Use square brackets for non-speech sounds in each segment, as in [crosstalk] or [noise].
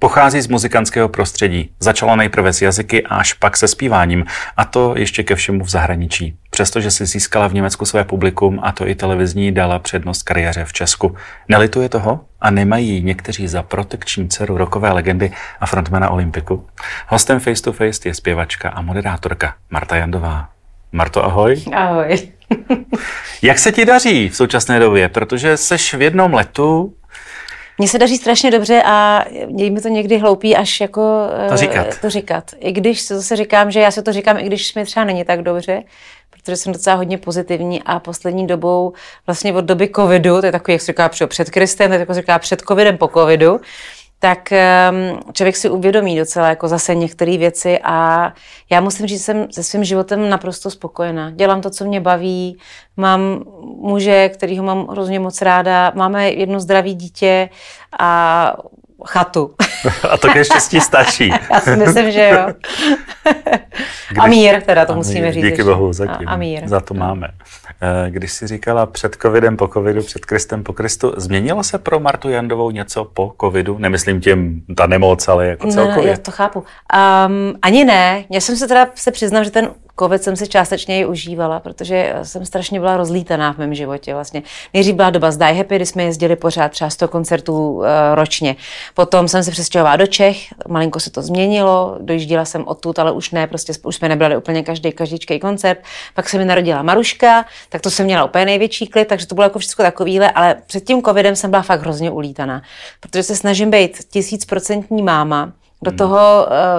Pochází z muzikantského prostředí. Začala nejprve s jazyky a až pak se zpíváním. A to ještě ke všemu v zahraničí. Přestože si získala v Německu své publikum a to i televizní dala přednost kariéře v Česku. Nelituje toho? A nemají někteří za protekční dceru rokové legendy a frontmana Olympiku? Hostem Face to Face je zpěvačka a moderátorka Marta Jandová. Marto, ahoj. Ahoj. Jak se ti daří v současné době? Protože seš v jednom letu mně se daří strašně dobře a je mi to někdy hloupý až jako to říkat. to říkat. I když se zase říkám, že já si to říkám, i když mi třeba není tak dobře, protože jsem docela hodně pozitivní a poslední dobou vlastně od doby covidu, to je takový, jak se říká před Kristem, to je jako se říká před covidem po covidu, tak ehm, člověk si uvědomí docela jako zase některé věci a já musím říct, že jsem se svým životem naprosto spokojená. Dělám to, co mě baví, mám muže, kterýho mám hrozně moc ráda, máme jedno zdravé dítě a chatu. [laughs] A to ke štěstí stačí. [laughs] Já si myslím, že jo. Když, [laughs] a mír, teda to musíme mír, říct. Díky bohu, zatím. A, a mír. Za to máme. Eh, když jsi říkala před covidem, po covidu, před Kristem, po Kristu, změnilo se pro Martu Jandovou něco po covidu? Nemyslím tím ta nemoc, ale jako celkově. Ne, já to chápu. Um, ani ne. Já jsem se teda se přiznám, že ten covid jsem si částečně i užívala, protože jsem strašně byla rozlítaná v mém životě. Vlastně. Nejdřív byla doba z Die Happy, kdy jsme jezdili pořád třeba 100 koncertů uh, ročně. Potom jsem se přestěhovala do Čech, malinko se to změnilo, dojížděla jsem odtud, ale už ne, prostě už jsme nebrali úplně každý každičký koncert. Pak se mi narodila Maruška, tak to jsem měla úplně největší klid, takže to bylo jako všechno takovýhle, ale před tím covidem jsem byla fakt hrozně ulítaná, protože se snažím být tisícprocentní máma, do toho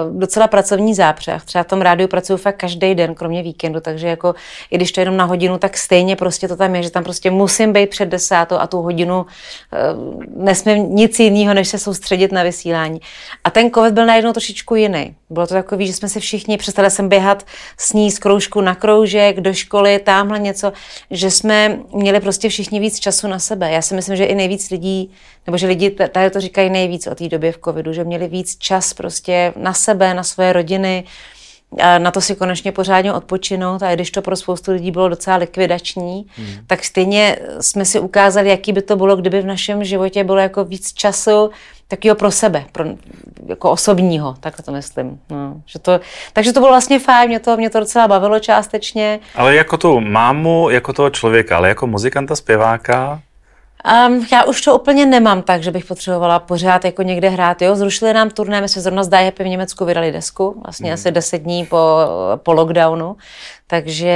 uh, docela pracovní zápřeh. Třeba v tom rádiu pracuju fakt každý den, kromě víkendu, takže jako i když to je jenom na hodinu, tak stejně prostě to tam je, že tam prostě musím být před desátou a tu hodinu uh, nesmím nic jiného, než se soustředit na vysílání. A ten covid byl najednou trošičku jiný. Bylo to takový, že jsme se všichni, přestali jsem běhat s ní z kroužku na kroužek, do školy, tamhle něco, že jsme měli prostě všichni víc času na sebe. Já si myslím, že i nejvíc lidí, nebo že lidi tady to říkají nejvíc o té době v covidu, že měli víc čas prostě na sebe, na svoje rodiny, a na to si konečně pořádně odpočinout a když to pro spoustu lidí bylo docela likvidační, hmm. tak stejně jsme si ukázali, jaký by to bylo, kdyby v našem životě bylo jako víc času takového pro sebe, pro, jako osobního, tak to myslím. No, že to, takže to bylo vlastně fajn, mě to, mě to docela bavilo částečně. Ale jako tu mámu, jako toho člověka, ale jako muzikanta, zpěváka, Um, já už to úplně nemám tak, že bych potřebovala pořád jako někde hrát. Jo? Zrušili nám turné, my jsme zrovna z Die Happy v Německu vydali desku, vlastně mm. asi deset dní po, po lockdownu, takže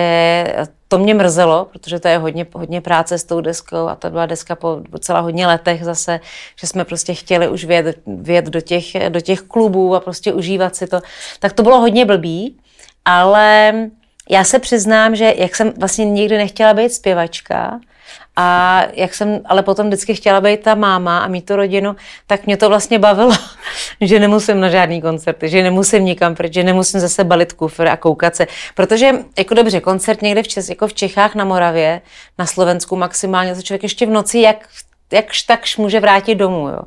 to mě mrzelo, protože to je hodně, hodně práce s tou deskou a to byla deska po docela hodně letech zase, že jsme prostě chtěli už vědět, vědět do, těch, do těch klubů a prostě užívat si to. Tak to bylo hodně blbý, ale já se přiznám, že jak jsem vlastně nikdy nechtěla být zpěvačka, a jak jsem ale potom vždycky chtěla být ta máma a mít tu rodinu, tak mě to vlastně bavilo, [laughs] že nemusím na žádný koncerty, že nemusím nikam že nemusím zase balit kufr a koukat se. Protože, jako dobře, koncert někde v, Čes, jako v Čechách, na Moravě, na Slovensku maximálně, to člověk ještě v noci, jak jakž takž může vrátit domů. Jo.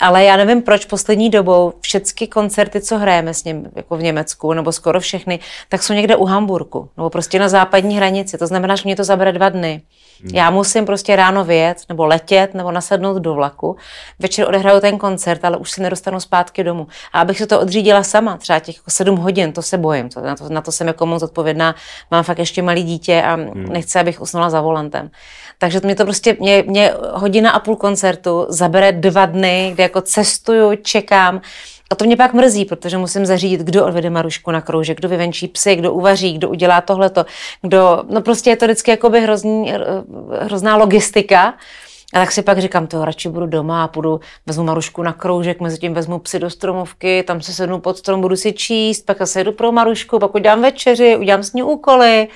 Ale já nevím, proč poslední dobou všechny koncerty, co hrajeme s ním, jako v Německu, nebo skoro všechny, tak jsou někde u Hamburku, nebo prostě na západní hranici. To znamená, že mě to zabere dva dny. Hmm. Já musím prostě ráno vyjet, nebo letět, nebo nasednout do vlaku. Večer odehraju ten koncert, ale už se nedostanu zpátky domů. A abych se to odřídila sama, třeba těch jako sedm hodin, to se bojím. To, na, to, na to jsem jako moc odpovědná. Mám fakt ještě malé dítě a hmm. nechci, abych usnula za volantem. Takže mě to prostě, mě, mě hodina a půl koncertu zabere dva dny, kde jako cestuju, čekám. A to mě pak mrzí, protože musím zařídit, kdo odvede Marušku na kroužek, kdo vyvenčí psy, kdo uvaří, kdo udělá tohleto, kdo, no prostě je to vždycky jakoby hrozný, hrozná logistika. A tak si pak říkám, to radši budu doma a půjdu, vezmu Marušku na kroužek, mezi tím vezmu psy do stromovky, tam se sednu pod strom, budu si číst, pak se jdu pro Marušku, pak udělám večeři, udělám s ní úkoly,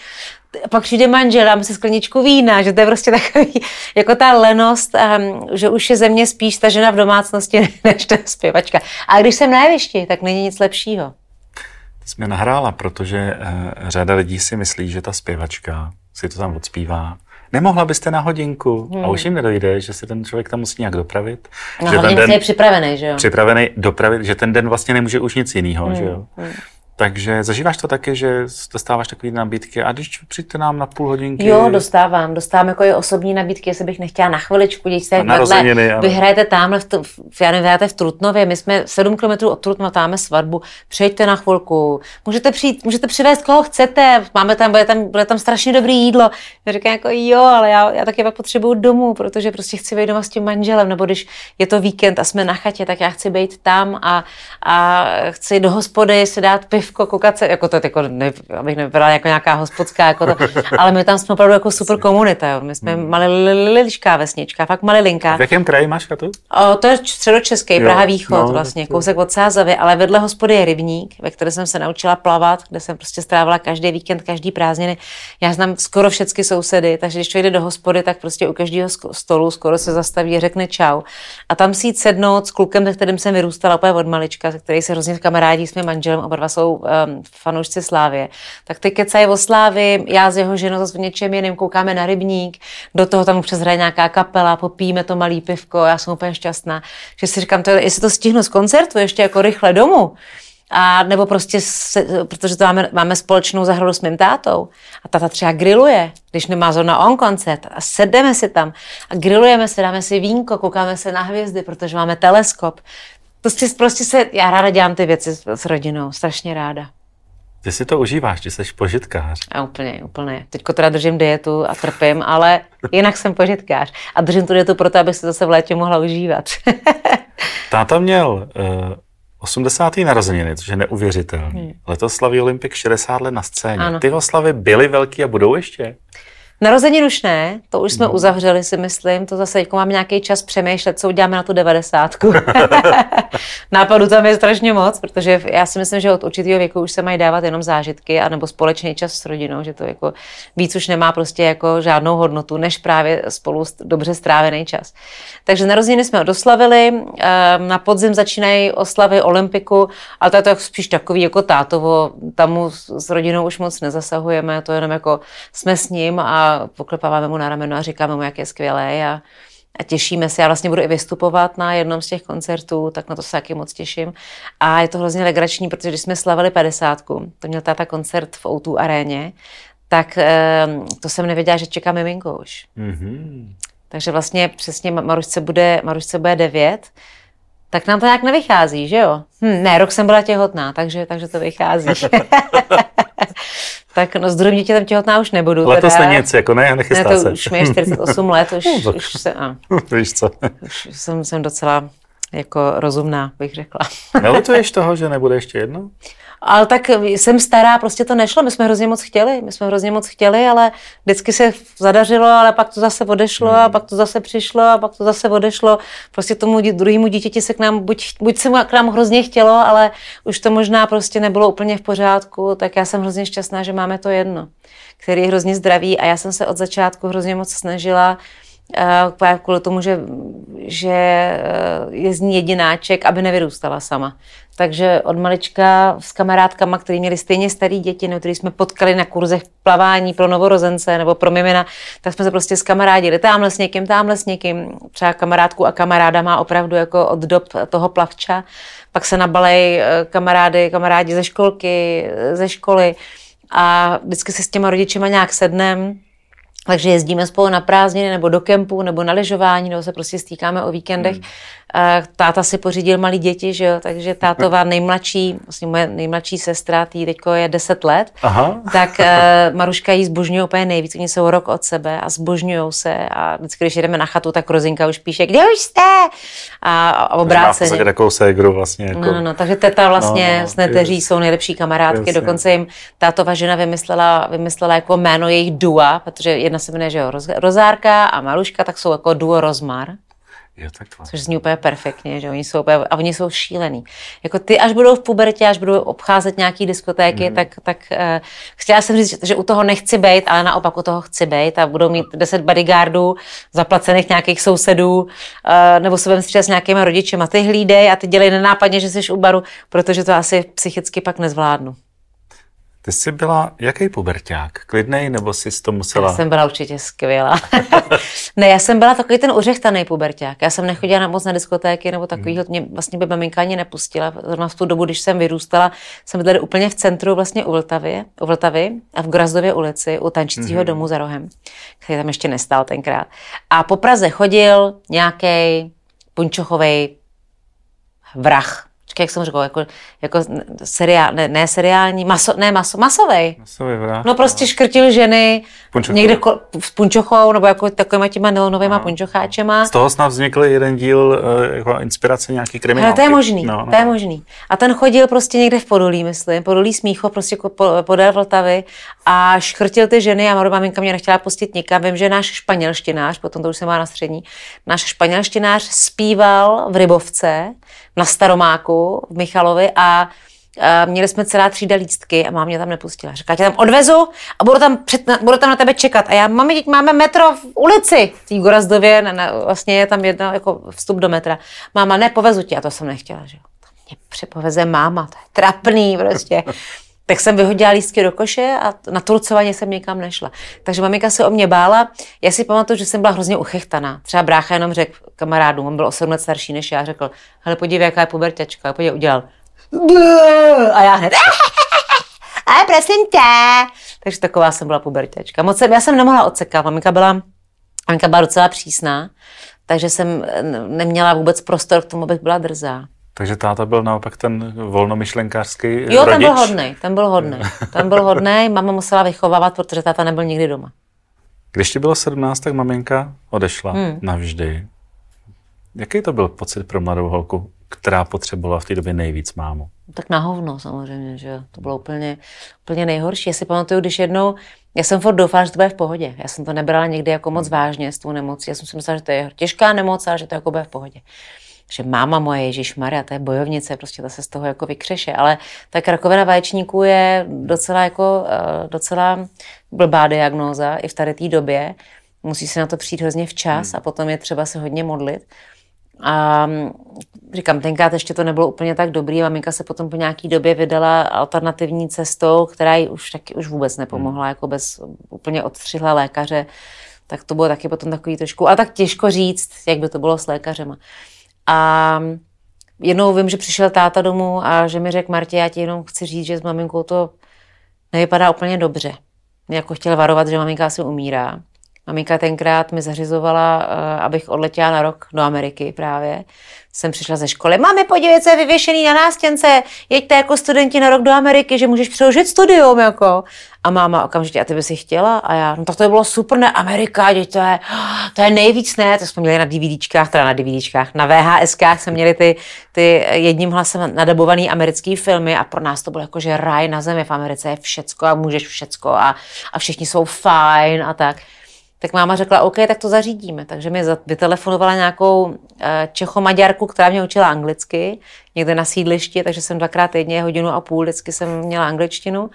pak přijde manžel, dáme si skleničku vína, že to je prostě takový, [laughs] jako ta lenost, um, že už je ze mě spíš ta žena v domácnosti, [laughs] než ta zpěvačka. A když jsem na jevišti, tak není nic lepšího. Ty jsi mě nahrála, protože uh, řada lidí si myslí, že ta zpěvačka si to tam odspívá. Nemohla byste na hodinku hmm. a už jim nedojde, že si ten člověk tam musí nějak dopravit. Na že ten den, je připravený, že jo? Připravený dopravit, že ten den vlastně nemůže už nic jiného, hmm. že jo? Hmm. Takže zažíváš to taky, že dostáváš takové nabídky a když přijďte nám na půl hodinky. Jo, dostávám. Dostávám jako i osobní nabídky, jestli bych nechtěla na chviličku, když se vyhrajete tamhle, v, v, já nevím, v Trutnově, my jsme 7 km od Trutnova, máme svatbu, přejďte na chvilku, můžete přijít, můžete přivést koho chcete, máme tam, bude tam, bude tam strašně dobrý jídlo. Já říkám jako jo, ale já, já taky pak potřebuju domů, protože prostě chci být doma s tím manželem, nebo když je to víkend a jsme na chatě, tak já chci být tam a, a chci do hospody si dát piv pivko, koukat se, jako to, jako, ne, abych nevypadala jako nějaká hospodská, jako to, [laughs] ale my tam jsme opravdu jako super komunita, jo. my jsme hmm. maliličká vesnička, fakt malilinká. V jakém kraji máš chatu? O, to je středočeský, Praha východ no, vlastně, kousek od Sázavy, ale vedle hospody je rybník, ve které jsem se naučila plavat, kde jsem prostě strávila každý víkend, každý prázdniny. Já znám skoro všechny sousedy, takže když jde do hospody, tak prostě u každého stolu skoro se zastaví a řekne čau. A tam si jít sednout s klukem, se kterým jsem vyrůstala úplně od malička, se který se hrozně kamarádi s mým manželem, oba dva jsou um, fanoušci Slávě, tak ty kecají o Slávy, já s jeho ženou zase v něčem jiným koukáme na rybník, do toho tam přes hraje nějaká kapela, popíme to malý pivko, já jsem úplně šťastná, že si říkám, to, jestli to stihnu z koncertu ještě jako rychle domů, a nebo prostě, se, protože to máme, máme společnou zahradu s mým tátou a tata třeba grilluje, když nemá zrovna on koncert a sedeme si tam a grillujeme se, dáme si vínko, koukáme se na hvězdy, protože máme teleskop. Prostě, prostě se, já ráda dělám ty věci s, s rodinou, strašně ráda. Ty si to užíváš, ty jsi požitkář. A úplně, úplně. Teďko teda držím dietu a trpím, ale jinak jsem požitkář. A držím tu dietu proto, abych se zase v létě mohla užívat. [laughs] Táta měl uh, 80. narozeniny, což je neuvěřitelné. Hmm. Letos slaví Olympik 60 let na scéně. Ano. Ty oslavy byly velký a budou ještě? Narozenin už ne, to už jsme no. uzavřeli, si myslím. To zase jako mám nějaký čas přemýšlet, co uděláme na tu devadesátku. [laughs] Nápadu tam je strašně moc, protože já si myslím, že od určitého věku už se mají dávat jenom zážitky anebo společný čas s rodinou, že to jako víc už nemá prostě jako žádnou hodnotu, než právě spolu dobře strávený čas. Takže narozeniny jsme doslavili, ehm, na podzim začínají oslavy Olympiku, ale to je to spíš takový jako tátovo, tam s rodinou už moc nezasahujeme, to jenom jako jsme s ním a poklepáváme mu na rameno a říkáme mu, jak je skvělé a, a těšíme se. Já vlastně budu i vystupovat na jednom z těch koncertů, tak na to se taky moc těším. A je to hrozně legrační, protože když jsme slavili 50, to měl táta koncert v O2 aréně, tak ehm, to jsem nevěděla, že čeká miminko už. Mm-hmm. Takže vlastně přesně Marušce bude, Marušce bude 9, tak nám to nějak nevychází, že jo? Hm, ne, rok jsem byla těhotná, takže, takže to vychází. [laughs] [laughs] tak no, s druhým dítětem těhotná už nebudu. Letos teda. není nic, jako ne, nechystá ne, to se. Už mi je 48 let, už, [laughs] no, už se, a, [laughs] Víš co. Už jsem, jsem docela jako rozumná, bych řekla. Nelutuješ [laughs] toho, že nebude ještě jedno? Ale tak jsem stará, prostě to nešlo, my jsme hrozně moc chtěli, my jsme hrozně moc chtěli, ale vždycky se zadařilo, ale pak to zase odešlo hmm. a pak to zase přišlo a pak to zase odešlo. Prostě tomu druhému dítěti se k nám, buď, buď se k nám hrozně chtělo, ale už to možná prostě nebylo úplně v pořádku, tak já jsem hrozně šťastná, že máme to jedno, který je hrozně zdravý a já jsem se od začátku hrozně moc snažila kvůli tomu, že, že eh, je z ní jedináček, aby nevyrůstala sama. Takže od malička s kamarádkama, kteří měli stejně starý děti, nebo který jsme potkali na kurzech plavání pro novorozence nebo pro mimina, tak jsme se prostě s kamarádili tamhle s někým, tamhle s někým. Třeba kamarádku a kamaráda má opravdu jako od dob toho plavča. Pak se nabalej eh, kamarády, kamarádi ze školky, ze školy a vždycky se s těma rodičima nějak sednem, takže jezdíme spolu na prázdniny nebo do kempu nebo na lyžování, nebo se prostě stýkáme o víkendech. Hmm. Táta si pořídil malý děti, že jo, takže tátová nejmladší, vlastně moje nejmladší sestra, tý teďko je 10 let, Aha. tak uh, Maruška jí zbožňuje úplně nejvíc, oni jsou rok od sebe a zbožňují se a vždycky, když jdeme na chatu, tak Rozinka už píše, kde už jste? A, a obráceně. V takovou ségru vlastně. Jako... No, no, takže teta vlastně no, no, s neteří jsou nejlepší kamarádky, jasně. dokonce jim tátová žena vymyslela, vymyslela jako jméno jejich dua, protože jedna se jmenuje, že jo, Rozárka a Maruška, tak jsou jako duo Rozmar. Jo, tak to Což zní úplně perfektně, že oni jsou úplně, a oni jsou šílený. Jako ty, až budou v pubertě, až budou obcházet nějaký diskotéky, mm. tak, tak uh, chtěla jsem říct, že u toho nechci být, ale naopak u toho chci být a budou mít 10 bodyguardů, zaplacených nějakých sousedů, uh, nebo se budeme s nějakými rodiči a ty hlídej a ty dělej nenápadně, že jsi u baru, protože to asi psychicky pak nezvládnu. Ty jsi byla jaký puberták? Klidnej nebo jsi to musela? Já jsem byla určitě skvělá. [laughs] ne, já jsem byla takový ten uřechtaný puberták. Já jsem nechodila na moc na diskotéky nebo takovýho, hmm. mě vlastně by maminka ani nepustila. Zrovna v tu dobu, když jsem vyrůstala, jsem tady úplně v centru vlastně u Vltavy, u Vltavy a v Grazdově ulici, u tančícího hmm. domu za rohem, který tam ještě nestál tenkrát. A po Praze chodil nějaký punčochový vrah jak jsem řekl, jako, jako seriál, ne, ne seriální, maso, ne maso, masovej. Masový vrah. No prostě no. škrtil ženy Punčochou. někde ko, s punčochou, nebo jako takovýma těma nelonovýma punčocháčema. Z toho snad vznikl jeden díl uh, jako inspirace nějaký kriminál. to je možný, no, no. to je možný. A ten chodil prostě někde v Podolí, myslím, Podolí Smícho, prostě jako podél Vltavy a škrtil ty ženy a Maru maminka mě nechtěla pustit nikam. Vím, že náš španělštinář, potom to už se má na střední, náš španělštinář zpíval v Rybovce na Staromáku v Michalovi a měli jsme celá třída lístky a máma mě tam nepustila. Říká, tě tam odvezu a budu tam, před, budu tam na tebe čekat. A já, mami, teď máme metro v ulici. V Gorazdově, na, na, vlastně je tam jedno jako vstup do metra. Máma, ne, povezu tě. A to jsem nechtěla, že jo. Mě přepoveze máma, to je trapný prostě. Tak jsem vyhodila lístky do koše a na turcovaně jsem nikam nešla. Takže maminka se o mě bála. Já si pamatuju, že jsem byla hrozně uchechtaná. Třeba brácha jenom řekl kamarádům, on byl o 7 let starší než já, řekl, hele podívej, jaká je puberťačka. Podívej, udělal. A já hned, [laughs] ale prosím tě. Takže taková jsem byla puberťačka. Moc jsem, já jsem nemohla odsekat. Maminka byla, maminka byla docela přísná, takže jsem neměla vůbec prostor k tomu, abych byla drzá. Takže táta byl naopak ten volnomyšlenkářský Jo, rodič. ten byl hodný, ten byl hodný. Ten byl hodný, mama musela vychovávat, protože táta nebyl nikdy doma. Když ti bylo 17, tak maminka odešla hmm. navždy. Jaký to byl pocit pro mladou holku, která potřebovala v té době nejvíc mámu? Tak na hovno samozřejmě, že to bylo úplně, úplně nejhorší. Já si pamatuju, když jednou, já jsem furt doufala, že to bude v pohodě. Já jsem to nebrala někdy jako moc vážně s tou nemocí. Já jsem si myslela, že to je těžká nemoc a že to jako bude v pohodě že máma moje, Ježíš Maria, to je bojovnice, prostě ta se z toho jako vykřeše, ale ta rakovina vaječníků je docela jako, uh, docela blbá diagnóza i v tady té době. Musí se na to přijít hrozně včas hmm. a potom je třeba se hodně modlit. A mm, říkám, tenkrát ještě to nebylo úplně tak dobrý. Maminka se potom po nějaký době vydala alternativní cestou, která jí už taky už vůbec nepomohla, hmm. jako bez úplně odstřihla lékaře. Tak to bylo taky potom takový trošku, a tak těžko říct, jak by to bylo s lékařema. A jednou vím, že přišel táta domů a že mi řekl, Martě, já ti jenom chci říct, že s maminkou to nevypadá úplně dobře. Jako chtěl varovat, že maminka asi umírá. Maminka tenkrát mi zařizovala, eh, abych odletěla na rok do Ameriky právě. Jsem přišla ze školy. Máme co je vyvěšený na nástěnce. Jeďte jako studenti na rok do Ameriky, že můžeš přeložit studium. Jako. A máma okamžitě, a ty by si chtěla? A já, no tak to by bylo super, ne, Amerika, děť, to je, to je nejvíc, ne, to jsme měli na DVDčkách, teda na DVDčkách, na VHSkách jsme měli ty, ty jedním hlasem nadabovaný americký filmy a pro nás to bylo jako, že raj na zemi v Americe je všecko a můžeš všecko a, a všichni jsou fajn a tak. Tak máma řekla, OK, tak to zařídíme. Takže mi vytelefonovala nějakou eh, čechomaďarku, která mě učila anglicky, někde na sídlišti, takže jsem dvakrát týdně, hodinu a půl, vždycky jsem měla angličtinu.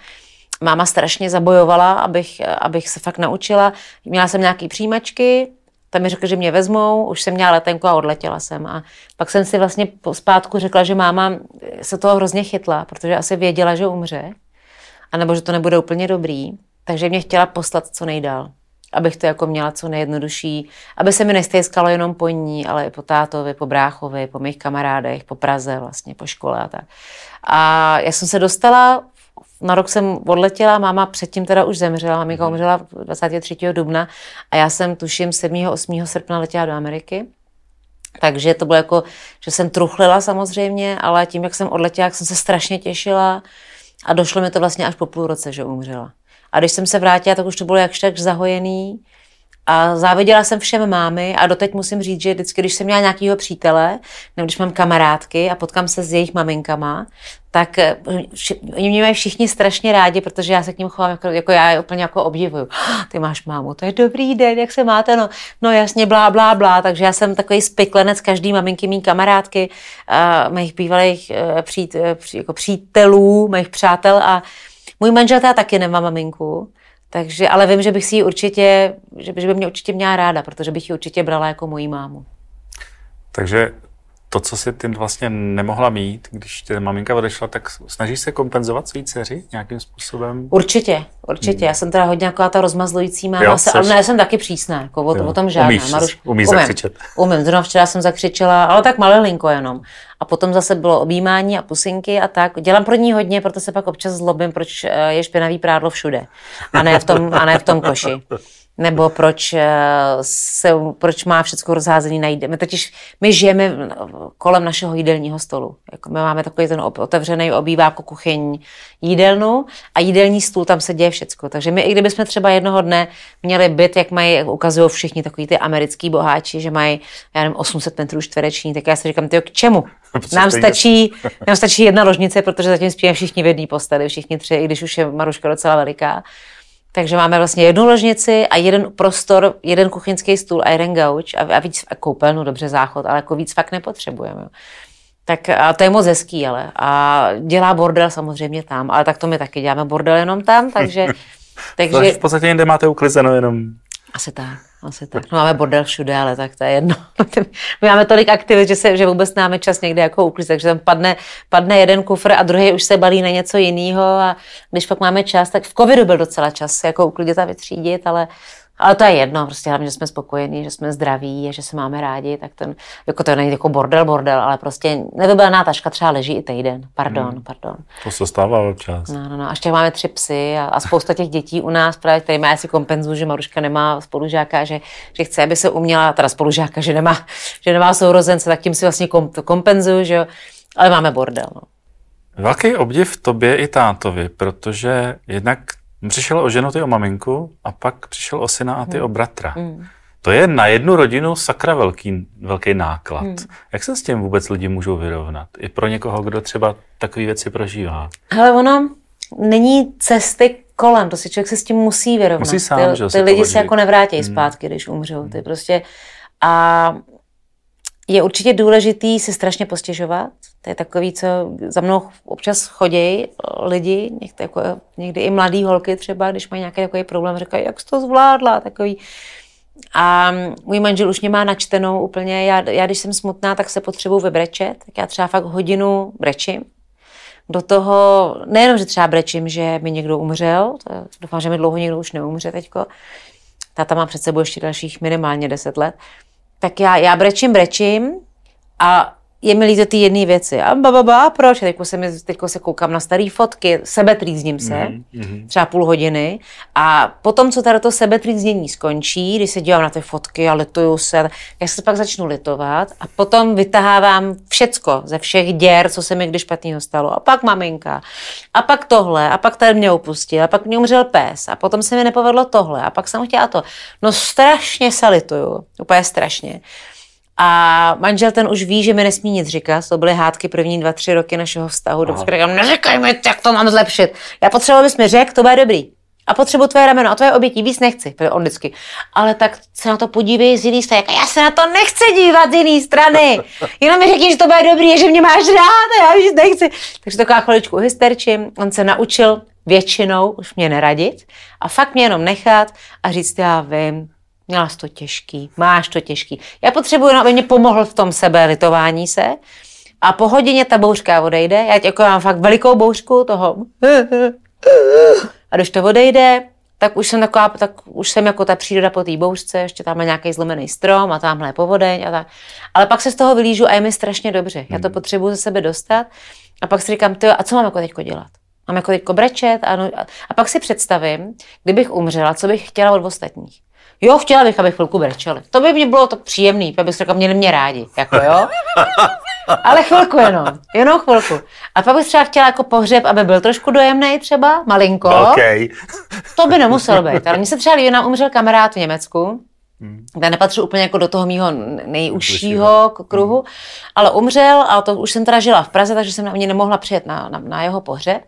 Máma strašně zabojovala, abych, abych se fakt naučila. Měla jsem nějaký přijímačky, tam mi řekl, že mě vezmou, už jsem měla letenku a odletěla jsem. A pak jsem si vlastně zpátku řekla, že máma se toho hrozně chytla, protože asi věděla, že umře, anebo že to nebude úplně dobrý, takže mě chtěla poslat co nejdál abych to jako měla co nejjednodušší, aby se mi nestejskalo jenom po ní, ale i po tátovi, po bráchovi, po mých kamarádech, po Praze vlastně, po škole a tak. A já jsem se dostala, na rok jsem odletěla, máma předtím teda už zemřela, mamika mhm. umřela 23. dubna a já jsem tuším 7. 8. srpna letěla do Ameriky. Takže to bylo jako, že jsem truchlila samozřejmě, ale tím, jak jsem odletěla, jak jsem se strašně těšila a došlo mi to vlastně až po půl roce, že umřela. A když jsem se vrátila, tak už to bylo jakž tak zahojený. A záviděla jsem všem mámy a doteď musím říct, že vždycky, když jsem měla nějakého přítele, nebo když mám kamarádky a potkám se s jejich maminkama, tak eh, oni mě mají všichni strašně rádi, protože já se k ním chovám, jako, jako já je úplně jako obdivuju. [gasps] Ah, ty máš mámu, to je dobrý den, jak se máte? No, no jasně, blá, blá, blá. Takže já jsem takový spiklenec každý maminky, mý kamarádky, uh, mých bývalých uh, přít, jako přítelů, mých přátel a můj manžel teda taky nemá maminku, takže, ale vím, že bych si ji určitě, že, že by mě určitě měla ráda, protože bych ji určitě brala jako moji mámu. Takže to, co si ty vlastně nemohla mít, když tě maminka odešla, tak snažíš se kompenzovat svý dceři nějakým způsobem? Určitě, určitě. Hmm. Já jsem teda hodně jako ta rozmazlující máma, jo, ale ne, jsem taky přísná, jako o, o tom žádná. Umíš, Maruš, umíš umím, zakřičet. Umím, zrovna včera jsem zakřičela, ale tak malinko jenom. A potom zase bylo objímání a pusinky a tak. Dělám pro ní hodně, proto se pak občas zlobím, proč eh, je špinavý prádlo všude. A ne v tom, a ne v tom koši nebo proč, eh, se, proč má všechno rozházený na jídel. My totiž my žijeme kolem našeho jídelního stolu. Jako my máme takový ten otevřený obývák kuchyň jídelnu a jídelní stůl, tam se děje všechno. Takže my, i kdybychom třeba jednoho dne měli byt, jak mají, jak ukazují všichni takový ty americký boháči, že mají, já nevím, 800 metrů čtvereční, tak já si říkám, ty k čemu? [laughs] Nám stačí, nám stačí jedna ložnice, protože zatím spíme všichni v jedné posteli, všichni tři, i když už je Maruška docela veliká. Takže máme vlastně jednu ložnici a jeden prostor, jeden kuchyňský stůl a jeden gauč a, a víc a koupelnu, dobře záchod, ale jako víc fakt nepotřebujeme. Tak a to je moc hezký, ale. A dělá bordel samozřejmě tam, ale tak to my taky děláme bordel jenom tam, takže... [laughs] takže... v podstatě jinde máte uklizeno jenom. Asi tak. Asi tak. No, máme bordel všude, ale tak to je jedno. [laughs] My máme tolik aktivit, že, se, že vůbec máme čas někde jako uklízet, takže tam padne, padne jeden kufr a druhý už se balí na něco jiného a když pak máme čas, tak v covidu byl docela čas jako uklidit a vytřídit, ale ale to je jedno, prostě hlavně, že jsme spokojení, že jsme zdraví a že se máme rádi, tak ten, jako to není jako bordel, bordel, ale prostě nevybavená taška třeba leží i týden. Pardon, hmm. pardon. To se stává občas. No, no, no. A ještě máme tři psy a, a spousta těch dětí u nás, právě tady má asi kompenzu, že Maruška nemá spolužáka, že, že chce, aby se uměla, teda spolužáka, že nemá, že nemá sourozence, tak tím si vlastně kompenzuju, že jo. Ale máme bordel, no. Velký obdiv tobě i tátovi, protože jednak Přišel o ženu, ty o maminku, a pak přišel o syna a ty hmm. o bratra. Hmm. To je na jednu rodinu sakra velký, velký náklad. Hmm. Jak se s tím vůbec lidi můžou vyrovnat? I pro někoho, kdo třeba takové věci prožívá. Ale ono není cesty kolem, to si člověk se s tím musí vyrovnat. Musí sám, ty, že ty lidi se jako nevrátí hmm. zpátky, když umřou. Ty hmm. prostě a je určitě důležitý se strašně postěžovat. To je takový, co za mnou občas chodí lidi, někdy, jako, někdy i mladý holky třeba, když mají nějaký takový problém, říkají, jak jsi to zvládla, takový. A můj manžel už mě má načtenou úplně, já, já když jsem smutná, tak se potřebuji vybrečet, tak já třeba fakt hodinu brečím. Do toho, nejenom, že třeba brečím, že mi někdo umřel, to, doufám, že mi dlouho někdo už neumře teďko, táta má před sebou ještě dalších minimálně 10 let, tak já, já brečím, brečím a je mi líto ty jedné věci. A ba, ba, ba, proč? Teďko se, mi, teďko se koukám na staré fotky, sebetrýzním se, mm-hmm. třeba půl hodiny. A potom, co tady to sebetrýznění skončí, když se dívám na ty fotky a lituju se, já se pak začnu litovat a potom vytahávám všecko ze všech děr, co se mi kdy špatného stalo. A pak maminka, a pak tohle, a pak tady mě opustil, a pak mě umřel pes, a potom se mi nepovedlo tohle, a pak jsem chtěla to. No strašně se lituju, úplně strašně. A manžel ten už ví, že mi nesmí nic říkat. To byly hádky první dva, tři roky našeho vztahu. Dobře, říkám, neříkaj mi, jak to mám zlepšit. Já potřebuji, abys mi řekl, to bude dobrý. A potřebuji tvoje rameno a tvoje obětí, víc nechci. On vždycky. Ale tak se na to podívej z jiné strany. Já se na to nechci dívat z jiné strany. Jenom mi řekni, že to bude dobrý, že mě máš rád a já víc nechci. Takže taková chviličku hysterčím. On se naučil většinou už mě neradit a fakt mě jenom nechat a říct, já vím, Měla jsi to těžký, máš to těžký. Já potřebuji, aby mě pomohl v tom sebe litování se. A po hodině ta bouřka odejde. Já jako mám fakt velikou bouřku toho. A když to odejde, tak už jsem taková, tak už jsem jako ta příroda po té bouřce, ještě tam je nějaký zlomený strom a tamhle je povodeň a tak. Ale pak se z toho vylížu a je mi strašně dobře. Já to hmm. potřebuji ze sebe dostat a pak si říkám, ty a co mám jako teďko dělat? Mám jako teďko brečet a, no, a pak si představím, kdybych umřela, co bych chtěla od ostatních. Jo, chtěla bych, aby chvilku brečeli. To by mě bylo to příjemný, bych řekla, měli mě rádi, jako jo. [laughs] Ale chvilku jenom, jenom chvilku. A pak bych třeba chtěla jako pohřeb, aby byl trošku dojemný třeba, malinko. Okay. To by nemusel být. Ale mně se třeba líbí, nám umřel kamarád v Německu, Hmm. Já nepatřil úplně jako do toho mýho nejužšího kruhu, ale umřel a to už jsem teda žila v Praze, takže jsem na mě nemohla přijet na, na, na jeho pohřeb.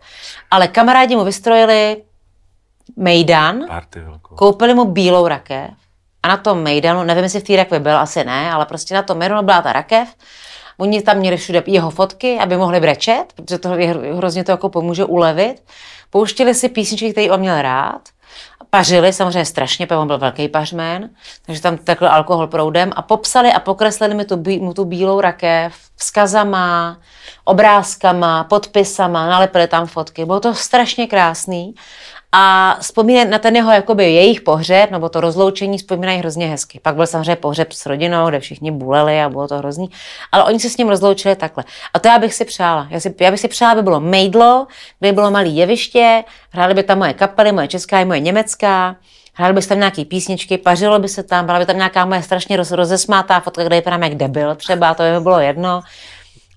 Ale kamarádi mu vystrojili Mejdan, koupili mu bílou rakev a na tom Mejdanu, nevím, jestli v té rakvi byl, asi ne, ale prostě na tom Mejdanu byla ta rakev, Oni tam měli všude jeho fotky, aby mohli brečet, protože to je, hrozně to jako pomůže ulevit. Pouštili si písničky, které on měl rád. pařili, samozřejmě strašně, protože on byl velký pařmen, takže tam tekl alkohol proudem a popsali a pokreslili mi tu, mu tu bílou rakev vzkazama, obrázkama, podpisama, nalepili tam fotky. Bylo to strašně krásný a vzpomínat na ten jeho jakoby jejich pohřeb, nebo to rozloučení vzpomínají hrozně hezky. Pak byl samozřejmě pohřeb s rodinou, kde všichni buleli a bylo to hrozný, ale oni se s ním rozloučili takhle. A to já bych si přála. Já, si, já bych si přála, aby bylo mejdlo, kde by bylo malé jeviště, hrály by tam moje kapely, moje česká i moje německá, hráli by se tam nějaký písničky, pařilo by se tam, byla by tam nějaká moje strašně roz, rozesmátá fotka, kde vypadám jak debil třeba, to by bylo jedno.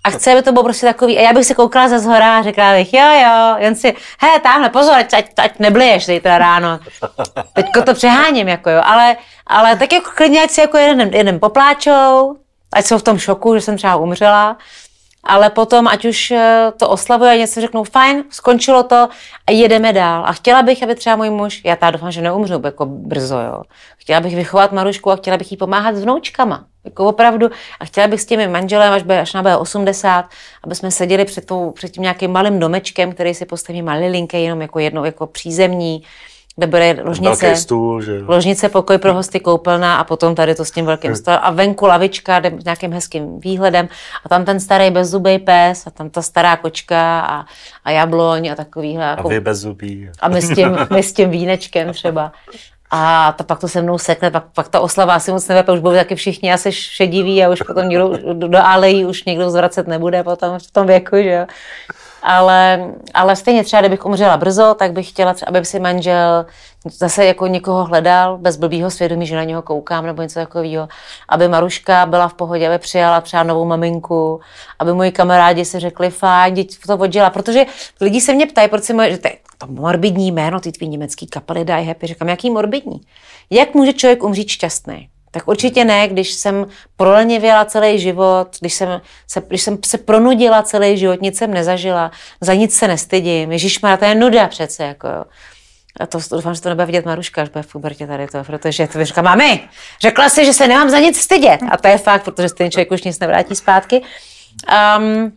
A chce, aby to bylo prostě takový, a já bych se koukala ze zhora a řekla bych, jo, jo, jen si, he, tamhle, pozor, ať, ať, ať nebliješ zítra ráno. [laughs] Teďko to přeháním, jako jo, ale, ale tak jako klidně, ať si jako jeden, jeden popláčou, ať jsou v tom šoku, že jsem třeba umřela, ale potom, ať už eh, to oslavuje a něco řeknou, fajn, skončilo to a jedeme dál. A chtěla bych, aby třeba můj muž, já tady doufám, že neumřu jako brzo, jo. Chtěla bych vychovat Marušku a chtěla bych jí pomáhat s vnoučkama. Jako opravdu. A chtěla bych s těmi manželem, až, bude, až na 80, aby jsme seděli před, tou, před tím nějakým malým domečkem, který si postaví malilinké, jenom jako jednou jako přízemní kde bude ložnice, stůl, že? ložnice, pokoj pro hosty, koupelna a potom tady to s tím velkým stolem a venku lavička s nějakým hezkým výhledem a tam ten starý bezzubý pes a tam ta stará kočka a, a jabloň a takovýhle. Jako, a vy bezzubý. A my s tím, [laughs] my s tím vínečkem třeba. A to pak to se mnou sekne, pak, pak ta oslava asi moc nevěpe, už budou taky všichni asi šediví a už potom někdo, do, do alejí už někdo zvracet nebude potom v tom věku, že jo ale, ale stejně třeba, kdybych umřela brzo, tak bych chtěla, aby si manžel zase jako někoho hledal, bez blbýho svědomí, že na něho koukám nebo něco takového, aby Maruška byla v pohodě, aby přijala třeba novou maminku, aby moji kamarádi si řekli, fajn, děť to oddělá, protože lidi se mě ptají, proč si moje, že to, to morbidní jméno, ty tvý německý kapely Die Happy, říkám, jaký morbidní? Jak může člověk umřít šťastný? Tak určitě ne, když jsem prolenivěla celý život, když jsem, se, když jsem se pronudila celý život, nic jsem nezažila, za nic se nestydím. Ježíš to je nuda přece. Jako. A to doufám, že to nebude vidět Maruška, až bude v pubertě tady to, protože to říká, mami, řekla si, že se nemám za nic stydět. A to je fakt, protože ten člověk už nic nevrátí zpátky. Um,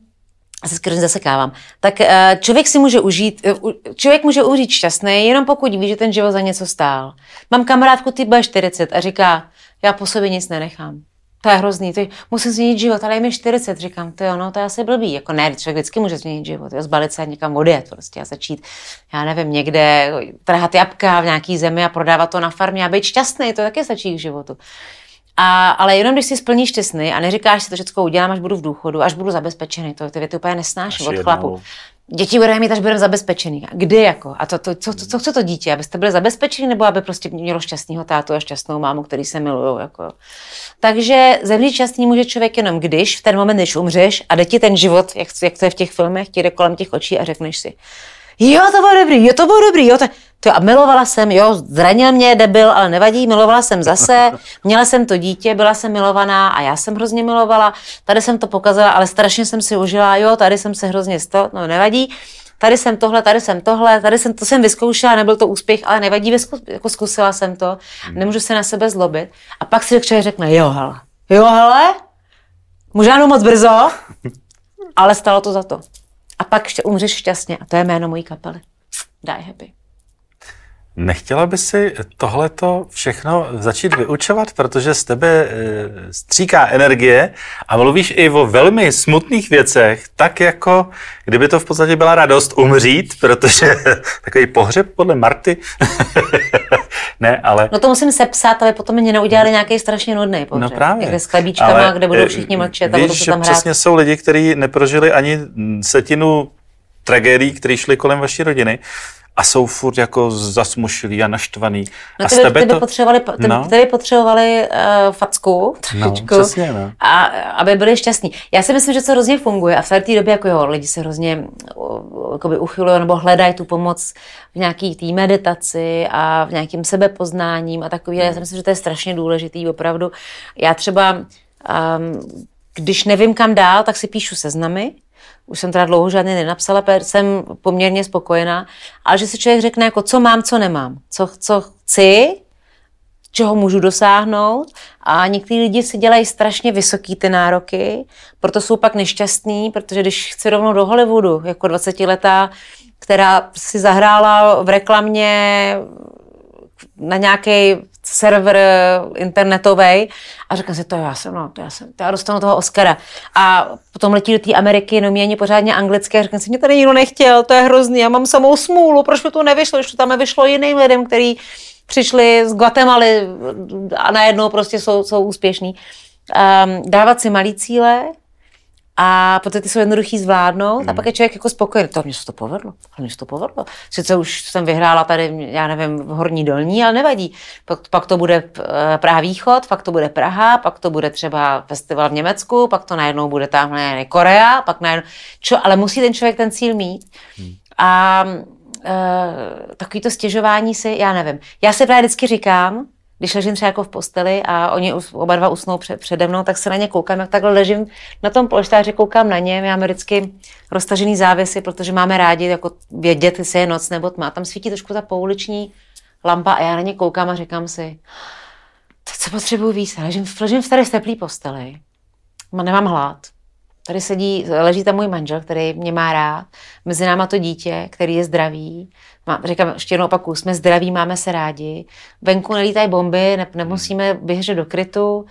a se skoro zasekávám. Tak eh, člověk si může užít, eh, člověk může užít šťastný, jenom pokud ví, že ten život za něco stál. Mám kamarádku, ty bude 40 a říká, já po sobě nic nenechám. To je hrozný, to je, musím změnit život, ale je mi 40, říkám, to jo, no, to je asi blbý, jako ne, člověk vždycky může změnit život, jo, zbalit se a někam odjet prostě a začít, já nevím, někde trhat jabka v nějaký zemi a prodávat to na farmě a být šťastný, to taky stačí k životu. A, ale jenom když si splníš šťastný a neříkáš si to všechno udělám, až budu v důchodu, až budu zabezpečený, to ty věty úplně nesnáš od chlapu děti budeme mít, až budeme zabezpečený. Kdy jako? A to, to, co, co, co chce to dítě? Abyste byli zabezpečení nebo aby prostě mělo šťastného tátu a šťastnou mámu, který se milují? Jako. Takže zemřít šťastný může člověk jenom když, v ten moment, když umřeš a jde ti ten život, jak, jak to je v těch filmech, ti jde kolem těch očí a řekneš si, jo, to bylo dobrý, jo, to bylo dobrý, jo, to, to a milovala jsem, jo, zranil mě, debil, ale nevadí, milovala jsem zase, měla jsem to dítě, byla jsem milovaná a já jsem hrozně milovala, tady jsem to pokazala, ale strašně jsem si užila, jo, tady jsem se hrozně sto, no nevadí, tady jsem tohle, tady jsem tohle, tady jsem, to jsem vyzkoušela, nebyl to úspěch, ale nevadí, jako zkusila jsem to, nemůžu se na sebe zlobit. A pak si člověk řekne, jo, hele, jo, hele, možná moc brzo, [laughs] ale stalo to za to. A pak umřeš šťastně a to je jméno mojí kapely. Die Happy. Nechtěla by si tohleto všechno začít vyučovat, protože z tebe eh, stříká energie a mluvíš i o velmi smutných věcech, tak jako kdyby to v podstatě byla radost umřít, protože [laughs] takový pohřeb podle Marty. [laughs] ne, ale... No to musím sepsat, aby potom mě neudělali nějaký strašně nudný pohřeb. No právě. Někde s chlebíčkama, ale, kde budou všichni mlčet a budou se tam hrát. přesně jsou lidi, kteří neprožili ani setinu tragédií, které šly kolem vaší rodiny a jsou furt jako zasmušilí a naštvaný. No, a ty, by, ty by to... potřebovali, ty, no. ty by potřebovali uh, facku, [laughs] no, přesně, no. a, aby byli šťastní. Já si myslím, že to hrozně funguje a v té době jako jo, lidi se hrozně uh, uchylují nebo hledají tu pomoc v nějaký té meditaci a v nějakým sebepoznáním a takový. Já si myslím, že to je strašně důležitý opravdu. Já třeba, um, když nevím kam dál, tak si píšu seznamy, už jsem teda dlouho žádný nenapsala, jsem poměrně spokojená, ale že si člověk řekne, jako co mám, co nemám, co, co chci, čeho můžu dosáhnout a někteří lidi si dělají strašně vysoký ty nároky, proto jsou pak nešťastní, protože když chci rovnou do Hollywoodu, jako 20 letá, která si zahrála v reklamě na nějaký server internetový a říkám si, to já jsem, no, to já jsem, to já dostanu toho Oscara. A potom letí do té Ameriky, no mě pořádně anglicky a říkám si, mě tady nikdo nechtěl, to je hrozný, já mám samou smůlu, proč mi to nevyšlo, když to tam nevyšlo jiným lidem, který přišli z Guatemaly a najednou prostě jsou, jsou úspěšní. Um, dávat si malý cíle, a protože ty jsou jednoduchý zvládnout hmm. a pak je člověk jako spokojený. To mě se to povedlo, mně se to povedlo. Sice už jsem vyhrála tady, já nevím, v horní dolní, ale nevadí. Pak, pak to bude eh, Praha východ, pak to bude Praha, pak to bude třeba festival v Německu, pak to najednou bude tamhle Korea, pak najednou, čo, ale musí ten člověk ten cíl mít. Hmm. A uh, takový to stěžování si, já nevím. Já se právě vždycky říkám, když ležím třeba jako v posteli a oni oba dva usnou před, přede mnou, tak se na ně koukám, jak takhle ležím na tom polštáři, koukám na ně, máme vždycky roztažený závěsy, protože máme rádi jako vědět, jestli je noc nebo tma. Tam svítí trošku ta pouliční lampa a já na ně koukám a říkám si, co potřebuji víc, ležím, ležím v tady teplý posteli, nemám hlad, Tady sedí, leží tam můj manžel, který mě má rád, mezi náma to dítě, který je zdravý. Má, říkám ještě jednou opaku, jsme zdraví, máme se rádi. Venku nelítají bomby, ne, nemusíme běžet do krytu. Uh,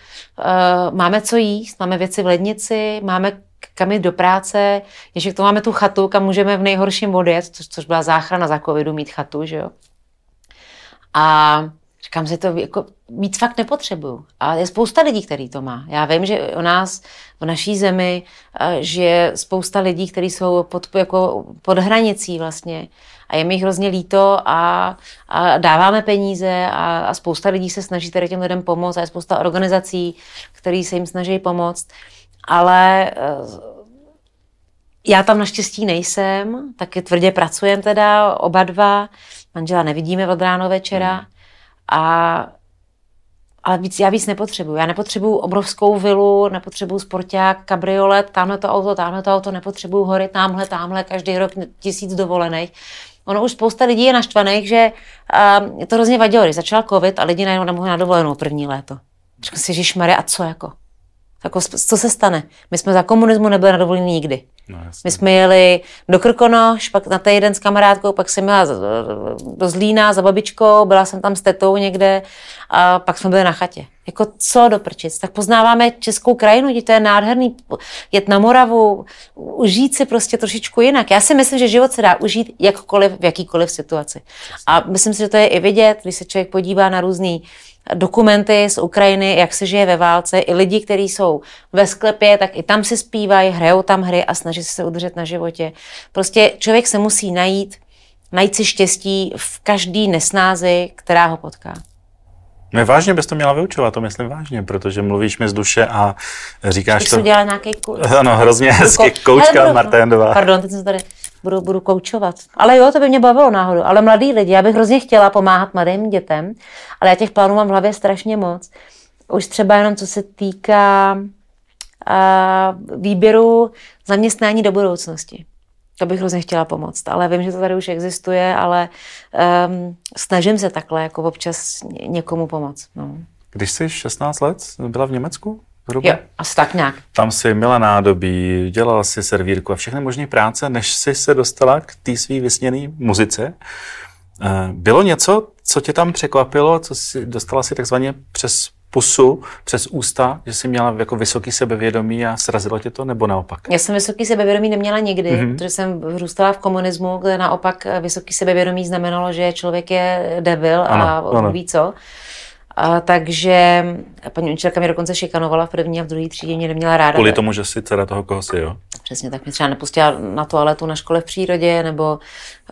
máme co jíst, máme věci v lednici, máme kam jít do práce, ještě k tomu máme tu chatu, kam můžeme v nejhorším vodě, což, což byla záchrana za covidu mít chatu, že jo. A Říkám si, to jako víc fakt nepotřebuju. A je spousta lidí, který to má. Já vím, že u nás v naší zemi že je spousta lidí, kteří jsou pod, jako pod hranicí vlastně. A je mi hrozně líto a, a dáváme peníze a, a spousta lidí se snaží tady těm lidem pomoct a je spousta organizací, které se jim snaží pomoct. Ale eh, já tam naštěstí nejsem, taky tvrdě pracujeme teda oba dva. Manžela nevidíme od ráno večera. Hmm a ale víc, já víc nepotřebuju. Já nepotřebuju obrovskou vilu, nepotřebuju sporták, kabriolet, tamhle to auto, tamhle to auto, nepotřebuju hory, tamhle, tamhle, každý rok tisíc dovolených. Ono už spousta lidí je naštvaných, že uh, to hrozně vadilo, když začal covid a lidi najednou nemohli na dovolenou první léto. Řekl si, že a co jako? Jako, co se stane? My jsme za komunismu nebyli na dovolení nikdy. No, My jsme jeli do Krkonoš, pak na týden s kamarádkou, pak jsem jela do Zlína za babičkou, byla jsem tam s tetou někde a pak jsme byli na chatě. Jako co do prčic? Tak poznáváme českou krajinu, to je nádherný, jet na Moravu, užít si prostě trošičku jinak. Já si myslím, že život se dá užít jakkoliv, v jakýkoliv situaci. A myslím si, že to je i vidět, když se člověk podívá na různý dokumenty z Ukrajiny, jak se žije ve válce, i lidi, kteří jsou ve sklepě, tak i tam si zpívají, hrajou tam hry a snaží se udržet na životě. Prostě člověk se musí najít, najít si štěstí v každý nesnázi, která ho potká. No vážně bys to měla vyučovat, to myslím vážně, protože mluvíš mi z duše a říkáš Když to... dělala nějaký kurz. Ano, hrozně hezky, koučka Marténdová. Pardon, teď jsem tady budu, budu koučovat. Ale jo, to by mě bavilo náhodou. Ale mladý lidi, já bych hrozně chtěla pomáhat mladým dětem, ale já těch plánů mám v hlavě strašně moc. Už třeba jenom co se týká a, výběru zaměstnání do budoucnosti. To bych hrozně chtěla pomoct, ale vím, že to tady už existuje, ale um, snažím se takhle jako občas někomu pomoct. No. Když jsi 16 let byla v Německu? Hruba? Jo, asi tak nějak. Tam si měla nádobí, dělala si servírku a všechny možné práce, než si se dostala k té svý vysněné muzice. Eh, bylo něco, co tě tam překvapilo, co si dostala si takzvaně přes pusu, přes ústa, že jsi měla jako vysoký sebevědomí a srazilo tě to, nebo naopak? Já jsem vysoký sebevědomí neměla nikdy, mm-hmm. protože jsem vyrůstala v komunismu, kde naopak vysoký sebevědomí znamenalo, že člověk je debil ano, a ano. ví co. A, takže paní učitelka mě dokonce šikanovala v první a v druhé třídě, mě neměla ráda. Kvůli tomu, že si dcera toho koho si, jo? Přesně, tak mě třeba nepustila na toaletu na škole v přírodě, nebo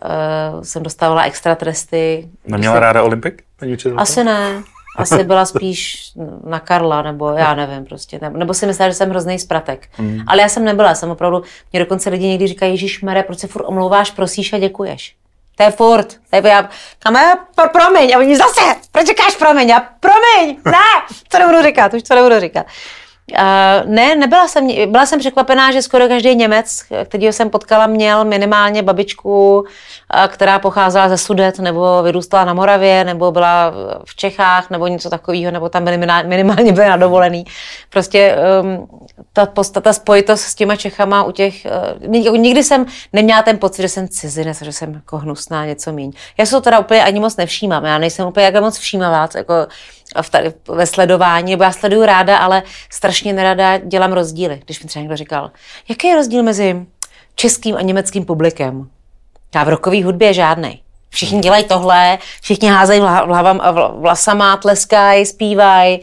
uh, jsem dostávala extra tresty. Neměla jsem... ráda Olympik, paní učitelka? Asi ne. Asi byla spíš na Karla, nebo já nevím prostě. Nebo, nebo si myslela, že jsem hrozný zpratek. Mm. Ale já jsem nebyla, jsem opravdu, mě dokonce lidi někdy říkají, Ježíš Mere, proč se furt omlouváš, prosíš a děkuješ. To je furt. To je, já, kam je, pro, promiň. A oni zase, proč říkáš promiň? A promiň, ne, co nebudu říkat, už co nebudu říkat. Uh, ne, nebyla jsem, byla jsem překvapená, že skoro každý Němec, kterýho jsem potkala, měl minimálně babičku, která pocházela ze Sudet, nebo vyrůstala na Moravě, nebo byla v Čechách, nebo něco takového, nebo tam minimálně byly na dovolený. Prostě um, ta podstata, spojitost s těma Čechama u těch, uh, nikdy jsem neměla ten pocit, že jsem cizinec, že jsem jako hnusná, něco míň. Já se to teda úplně ani moc nevšímám, já nejsem úplně jak moc všímavá, jako v tady, ve sledování, nebo já sleduju ráda, ale strašně nerada dělám rozdíly. Když mi třeba někdo říkal, jaký je rozdíl mezi českým a německým publikem? Já v rokové hudbě žádný. Všichni dělají tohle, všichni házejí hlavám, vlasama, tleskají, zpívají.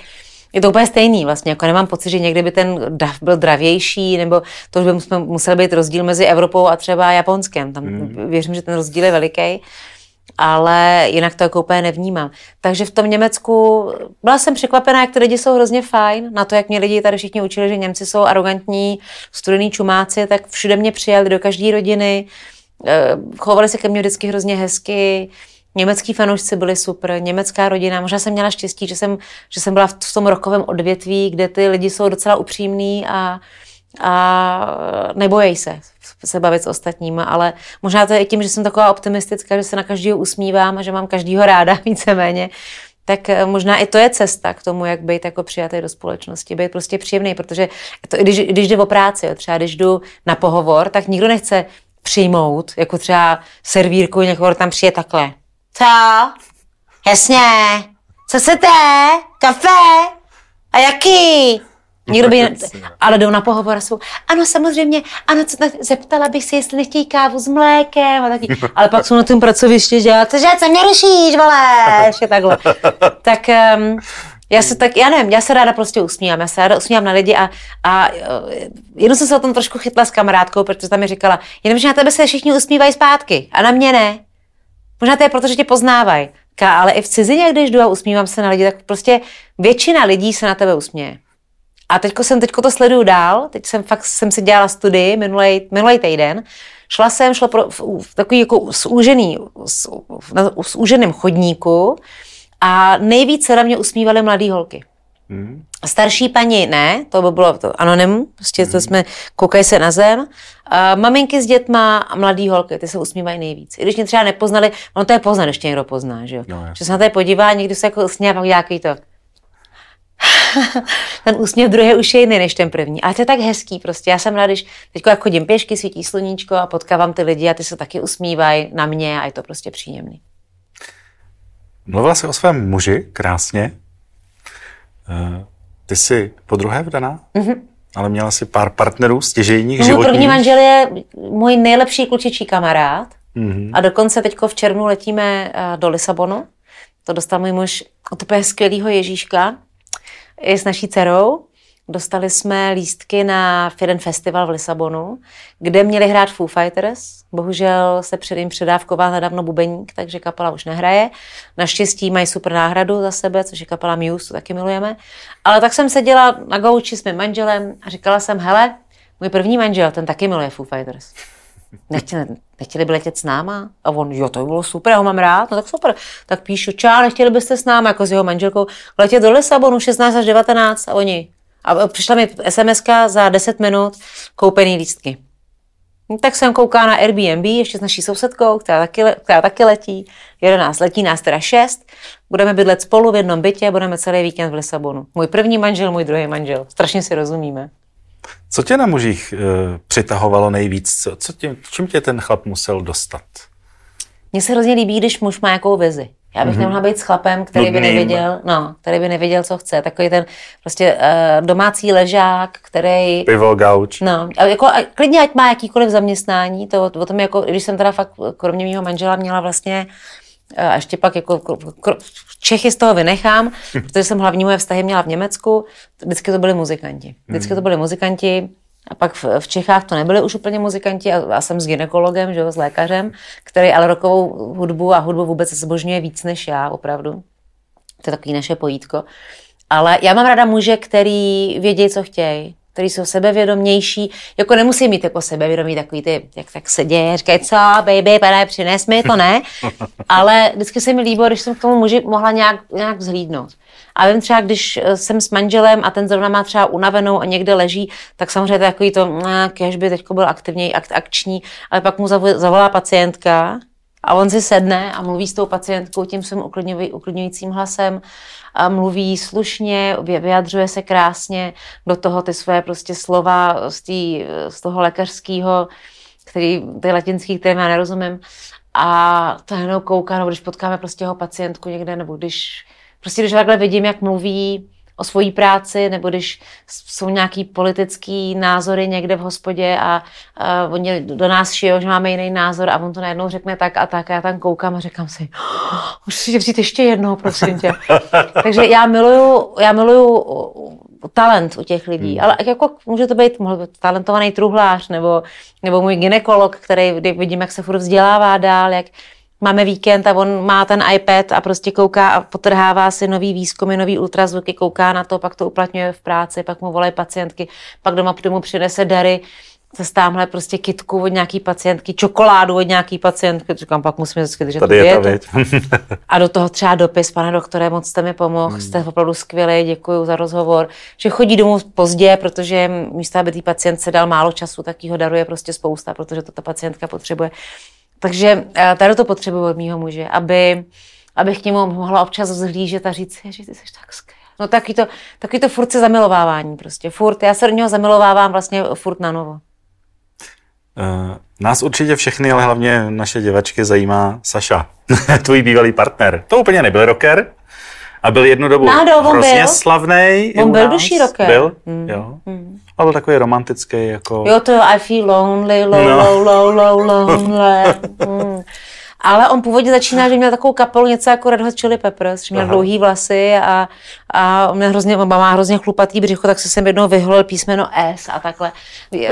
Je to úplně stejný vlastně, jako nemám pocit, že někdy by ten dav byl dravější, nebo to by musel být rozdíl mezi Evropou a třeba Japonskem. Tam hmm. věřím, že ten rozdíl je veliký ale jinak to jako úplně nevnímám. Takže v tom Německu byla jsem překvapená, jak ty lidi jsou hrozně fajn. Na to, jak mě lidi tady všichni učili, že Němci jsou arrogantní, studený čumáci, tak všude mě přijali do každé rodiny. Eh, chovali se ke mně vždycky hrozně hezky. Německý fanoušci byli super, německá rodina. Možná jsem měla štěstí, že jsem, že jsem byla v tom rokovém odvětví, kde ty lidi jsou docela upřímní a, a nebojí se se bavit s ostatníma, ale možná to je i tím, že jsem taková optimistická, že se na každého usmívám a že mám každýho ráda [laughs] víceméně, tak eh, možná i to je cesta k tomu, jak být jako přijatý do společnosti, být prostě příjemný, protože to, když, když jde o práci, jo, třeba když jdu na pohovor, tak nikdo nechce přijmout, jako třeba servírku někoho tam přijde takhle. Co? Jasně. Co chcete? Kafe? A jaký? Někdo by, ale jdou na pohovor a jsou, ano, samozřejmě, ano, co, zeptala bych se, jestli nechtějí kávu s mlékem a taky, [laughs] ale pak jsou na tom pracovišti, že cože, co mě rušíš, vole, ještě takhle. [laughs] Tak um, já se tak, já nevím, já se ráda prostě usmívám, já se ráda usmívám na lidi a, a eh, jenom jsem se o tom trošku chytla s kamarádkou, protože tam mi říkala, jenomže na tebe se všichni usmívají zpátky a na mě ne. Možná to je proto, že tě poznávají. Ale i v cizině, když jdu a usmívám se na lidi, tak prostě většina lidí se na tebe usměje. A teďko jsem teďko to sleduju dál, teď jsem fakt jsem si dělala studii minulý, týden, šla jsem, šla pro, v, v takový jako zúžený, s, s úženým chodníku a nejvíc se na mě usmívaly mladé holky. Hmm. Starší paní ne, to by bylo to anonym, prostě to hmm. jsme, koukají se na zem. A maminky s dětma a mladý holky, ty se usmívají nejvíc. I když mě třeba nepoznali, ono to je poznat, ještě někdo pozná, že jo. No, že se na to podívá, někdy se jako pak nějaký to ten úsměv druhý už je jiný než ten první. Ale to je tak hezký prostě. Já jsem ráda, když teď jak chodím pěšky, svítí sluníčko a potkávám ty lidi a ty se taky usmívají na mě a je to prostě příjemný. Mluvila jsi o svém muži krásně. Eh, ty jsi po druhé vdaná, mm-hmm. ale měla si pár partnerů, stěžejních, Můj životních. první manžel je můj nejlepší klučičí kamarád mm-hmm. a dokonce teď v červnu letíme eh, do Lisabonu. To dostal můj muž od úplně skvělého Ježíška, i s naší dcerou. Dostali jsme lístky na jeden festival v Lisabonu, kde měli hrát Foo Fighters. Bohužel se před jim předávkoval nedávno bubeník, takže kapela už nehraje. Naštěstí mají super náhradu za sebe, což je kapela Muse, to taky milujeme. Ale tak jsem seděla na gauči s mým manželem a říkala jsem, hele, můj první manžel, ten taky miluje Foo Fighters. [laughs] Nechtěli, nechtěli by letět s náma? A on, jo, to by bylo super, já ho mám rád, no tak super. Tak píšu, čá, nechtěli byste s náma, jako s jeho manželkou, letět do Lisabonu 16 až 19 a oni. A přišla mi sms za 10 minut koupený lístky. No, tak jsem kouká na Airbnb ještě s naší sousedkou, která taky, která taky letí. 11 letí nás teda 6. Budeme bydlet spolu v jednom bytě, budeme celý víkend v Lisabonu. Můj první manžel, můj druhý manžel. Strašně si rozumíme. Co tě na mužích e, přitahovalo nejvíc? Co, co tě, čím tě ten chlap musel dostat? Mně se hrozně líbí, když muž má jakou vizi. Já bych mm-hmm. nemohla být s chlapem, který by nevěděl, no, který by nevěděl, co chce. Takový ten prostě uh, domácí ležák, který... Pivo, gauč. No, a jako, a klidně ať má jakýkoliv zaměstnání, to o tom jako, když jsem teda fakt kromě mého manžela měla vlastně a ještě pak jako Čechy z toho vynechám, protože jsem hlavní moje vztahy měla v Německu, vždycky to byli muzikanti. Vždycky to hmm. byli muzikanti, a pak v, v Čechách to nebyli už úplně muzikanti a, a jsem s ginekologem, že jo, s lékařem, který ale rokovou hudbu a hudbu vůbec zbožňuje víc než já, opravdu. To je takový naše pojítko. Ale já mám ráda muže, který vědí, co chtějí. Který jsou sebevědomější, jako nemusí mít jako sebevědomí takový ty, jak tak se děje, říkají, co, baby, pane, přines mi, to ne, [laughs] ale vždycky se mi líbilo, když jsem k tomu muži mohla nějak, nějak vzhlídnout. A vím třeba, když eh, jsem s manželem a ten zrovna má třeba unavenou a někde leží, tak samozřejmě to je takový to, kež by teď byl aktivněji, akt, akční, ale pak mu zavolá pacientka a on si sedne a mluví s tou pacientkou tím svým uklidňujícím hlasem a mluví slušně, vyjadřuje se krásně do toho ty své prostě slova z, tý, z toho lékařského, který, ty latinský, které já nerozumím. A to jenom kouká, no, když potkáme prostě jeho pacientku někde, nebo když prostě když takhle vidím, jak mluví o svojí práci, nebo když jsou nějaký politický názory někde v hospodě a, a oni do nás šijou, že máme jiný názor a on to najednou řekne tak a tak a já tam koukám a říkám si, oh, musíš vzít ještě jednou, prosím tě. [laughs] Takže já miluju, já miluju talent u těch lidí, hmm. ale jako může to být, mohl být talentovaný truhlář nebo, nebo můj ginekolog, který vidím, jak se furt vzdělává dál, jak, máme víkend a on má ten iPad a prostě kouká a potrhává si nový výzkumy, nový ultrazvuky, kouká na to, pak to uplatňuje v práci, pak mu volají pacientky, pak doma domů přinese dary, se tamhle prostě kitku od nějaký pacientky, čokoládu od nějaký pacientky, říkám, pak musíme vždycky držet Tady je to [laughs] A do toho třeba dopis, pane doktore, moc jste mi pomohl, hmm. jste opravdu skvělý, děkuji za rozhovor. Že chodí domů pozdě, protože místo, aby tý pacient se dal málo času, tak ho daruje prostě spousta, protože to ta pacientka potřebuje. Takže eh, tady to potřebuji od mýho muže, aby, abych k němu mohla občas vzhlížet a říct, že ty jsi tak skvělý. No taky to, taky to furt se zamilovávání prostě. Furt, já se do něho zamilovávám vlastně furt na novo. Uh, nás určitě všechny, ale hlavně naše děvačky zajímá Saša, [laughs] tvůj bývalý partner. To úplně nebyl rocker, a byl jednu dobu Náhodou, hrozně byl. slavný. On byl duší rocker. Byl, mm. jo. Mm. A byl takový romantický, jako... Jo, to I feel lonely, low, no. low, low, low, lonely. [laughs] mm. Ale on původně začíná, že měl takovou kapelu, něco jako Red Hot Chili Peppers, že měl Aha. dlouhý vlasy a, a on měl hrozně, má hrozně chlupatý břicho, tak se sem jednou vyholil písmeno S a takhle.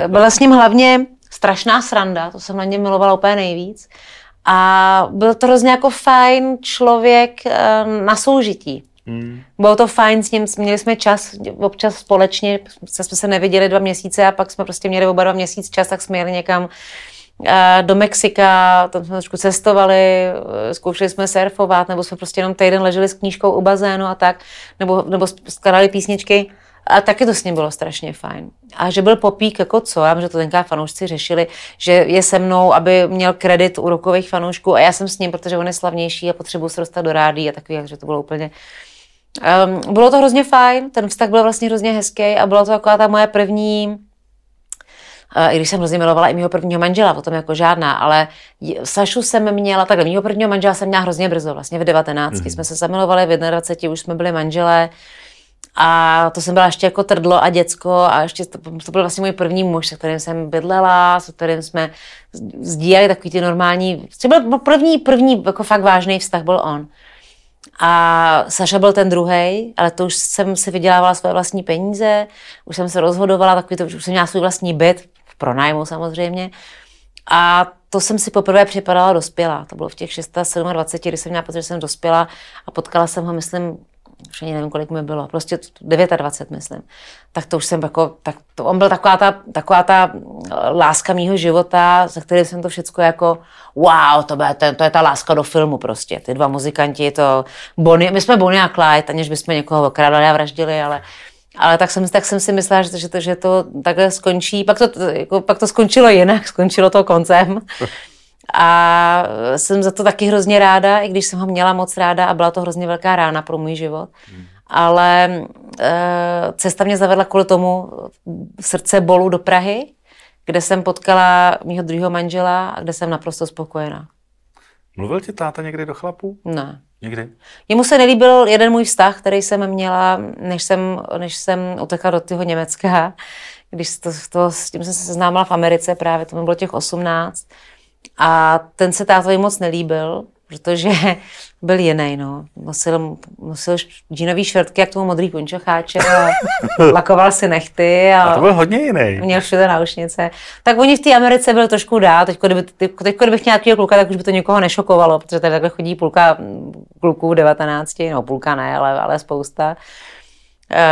Byla s ním hlavně strašná sranda, to jsem na něm milovala úplně nejvíc. A byl to hrozně jako fajn člověk eh, na soužití. Hmm. Bylo to fajn s ním, měli jsme čas občas společně, jsme se neviděli dva měsíce a pak jsme prostě měli oba dva měsíc čas, tak jsme jeli někam eh, do Mexika, tam jsme trošku cestovali, eh, zkoušeli jsme surfovat, nebo jsme prostě jenom týden leželi s knížkou u bazénu a tak, nebo, nebo skladali písničky. A taky to s ním bylo strašně fajn. A že byl popík jako co, já že to tenká fanoušci řešili, že je se mnou, aby měl kredit u rokových fanoušků a já jsem s ním, protože on je slavnější a potřebuji se dostat do rádí a takový, že to bylo úplně... Um, bylo to hrozně fajn, ten vztah byl vlastně hrozně hezký a byla to taková ta moje první i když jsem hrozně milovala i mého prvního manžela, o tom jako žádná, ale Sašu jsem měla, takhle, mého prvního manžela jsem měla hrozně brzo, vlastně v 19. Mm. jsme se zamilovali, v 21. už jsme byli manželé, a to jsem byla ještě jako trdlo a děcko a ještě to, to byl vlastně můj první muž, se kterým jsem bydlela, se kterým jsme sdíleli takový ty normální, třeba byl první, první jako fakt vážný vztah byl on. A Saša byl ten druhý, ale to už jsem si vydělávala svoje vlastní peníze, už jsem se rozhodovala, takový to, už jsem měla svůj vlastní byt, v pronájmu samozřejmě. A to jsem si poprvé připadala dospělá. To bylo v těch 627, kdy jsem měla pocit, že jsem dospěla a potkala jsem ho, myslím, už ani nevím, kolik mi bylo, prostě 29, myslím. Tak to už jsem jako, tak to, on byl taková ta, taková ta eh, láska mýho života, za který jsem to všechno jako, wow, to, bude, to, to je ta láska do filmu prostě. Ty dva muzikanti, to Bonnie, my jsme Bonnie a Clyde, aniž bychom někoho okrádali a vraždili, ale ale tak jsem, tak jsem si myslela, že to, že to, že to takhle skončí. Pak to, jako, pak to skončilo jinak, [laughs] skončilo to koncem. A jsem za to taky hrozně ráda, i když jsem ho měla moc ráda a byla to hrozně velká rána pro můj život. Hmm. Ale e, cesta mě zavedla kvůli tomu srdce bolu do Prahy, kde jsem potkala mýho druhého manžela a kde jsem naprosto spokojená. Mluvil ti táta někdy do chlapů? Ne. Někdy? Jemu se nelíbil jeden můj vztah, který jsem měla, než jsem, než jsem utekla do toho Německa, když to, to, s tím jsem se seznámila v Americe právě, to mi bylo těch 18. A ten se tátovi moc nelíbil, protože [laughs] byl jiný, no. Nosil, nosil džínový švrtky, jak tomu modrý punčocháče a [laughs] lakoval si nechty. A, a to byl hodně jiný. Měl všude náušnice. Tak oni v té Americe byli trošku dál. Teď, kdyby, teď, kdybych měl nějakého kluka, tak už by to někoho nešokovalo, protože tady takhle chodí půlka kluků 19, no půlka ne, ale, ale spousta.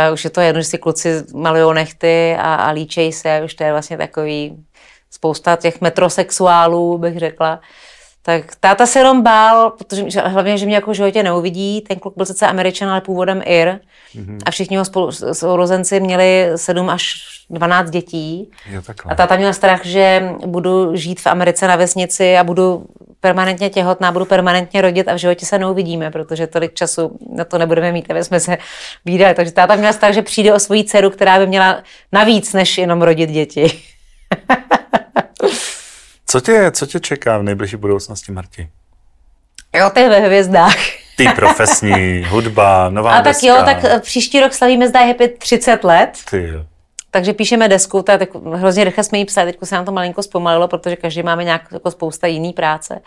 Uh, už je to jedno, že si kluci malují nechty a, a líčej se, už to je vlastně takový spousta těch metrosexuálů, bych řekla. Tak táta se jenom bál, protože hlavně, že mě jako v životě neuvidí. Ten kluk byl sice američan, ale původem Ir. Mm-hmm. A všichni jeho sourozenci měli 7 až 12 dětí. Jo, a táta měl strach, že budu žít v Americe na vesnici a budu permanentně těhotná, budu permanentně rodit a v životě se neuvidíme, protože tolik času na to nebudeme mít, aby jsme se výdali. Takže táta měla strach, že přijde o svoji dceru, která by měla navíc, než jenom rodit děti. Co tě, co tě čeká v nejbližší budoucnosti, Marti? Jo, to je ve hvězdách. Ty profesní, hudba, nová A deska. tak jo, tak eh, příští rok slavíme zda Happy 30 let. Ty jo. Takže píšeme desku, tak hrozně rychle jsme ji psali, teď se nám to malinko zpomalilo, protože každý máme nějak jako spousta jiný práce.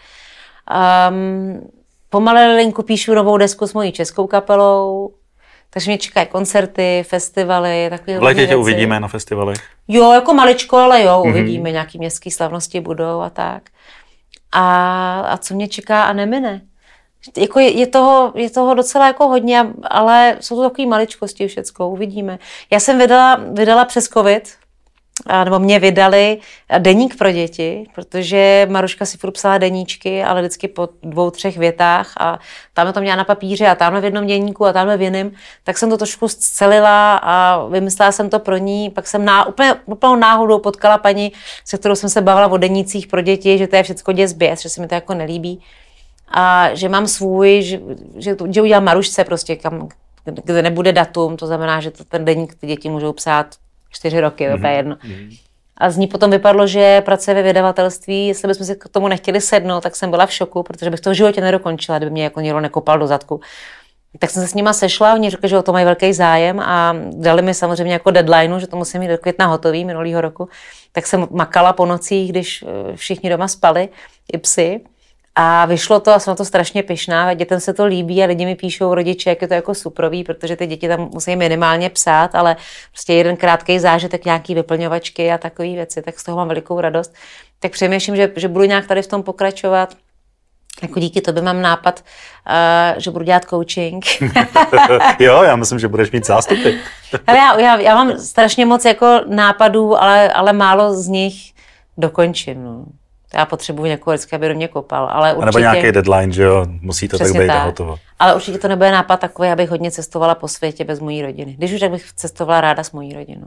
Um, pomalinku píšu novou desku s mojí českou kapelou, takže mě čekají koncerty, festivaly, takové V létě tě uvidíme na festivalech? Jo, jako maličko, ale jo, mm-hmm. uvidíme, nějaký městský slavnosti budou a tak. A, a co mě čeká a nemine? Jako je, je, toho, je toho docela jako hodně, ale jsou to takové maličkosti všecko, uvidíme. Já jsem vydala, vydala přes covid, nebo mě vydali deník pro děti, protože Maruška si furt psala deníčky, ale vždycky po dvou, třech větách a tam to měla na papíře a tamhle v jednom deníku a tamhle v jiném, tak jsem to trošku scelila a vymyslela jsem to pro ní. Pak jsem na, úplně, úplnou náhodou potkala paní, se kterou jsem se bavila o denících pro děti, že to je všechno děsběs, že se mi to jako nelíbí. A že mám svůj, že, že, že udělám Marušce prostě, kam, kde nebude datum, to znamená, že to ten deník ty děti můžou psát čtyři roky, mm-hmm. mhm. jedno. Mm-hmm. A z ní potom vypadlo, že pracuje ve vydavatelství, jestli bychom si k tomu nechtěli sednout, tak jsem byla v šoku, protože bych to v životě nedokončila, kdyby mě jako někdo nekopal do zadku. Tak jsem se s nima sešla, oni řekli, že o to mají velký zájem a dali mi samozřejmě jako deadline, že to musím mít do května hotový minulého roku. Tak jsem makala po nocích, když eh, všichni doma spali, i psy. A vyšlo to a jsem na to strašně pyšná. Dětem se to líbí a lidi mi píšou rodiče, jak je to jako suprový, protože ty děti tam musí minimálně psát, ale prostě jeden krátký zážitek, nějaký vyplňovačky a takové věci, tak z toho mám velikou radost. Tak přemýšlím, že, že budu nějak tady v tom pokračovat. Jako díky tobě mám nápad, uh, že budu dělat coaching. [laughs] jo, já myslím, že budeš mít zástupy. [laughs] ale já, já, já mám strašně moc jako nápadů, ale, ale málo z nich dokončím. No já potřebuji někoho vždycky, aby do mě kopal. Ale určitě, a nebo nějaký deadline, že jo, musí to tak být tak. hotovo. Ale určitě to nebude nápad takový, abych hodně cestovala po světě bez mojí rodiny. Když už, tak bych cestovala ráda s mojí rodinou.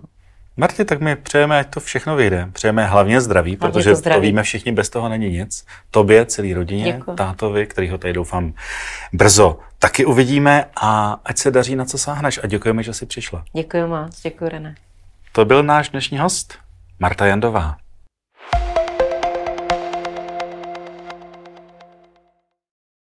Marti, tak my přejeme, ať to všechno vyjde. Přejeme hlavně zdraví, hlavně protože to, zdraví. to víme všichni, bez toho není nic. Tobě, celý rodině, Děkuji. tátovi, kterýho tady doufám brzo taky uvidíme a ať se daří, na co sáhneš. A děkujeme, že jsi přišla. Děkuji moc, děkuji René. To byl náš dnešní host, Marta Jandová.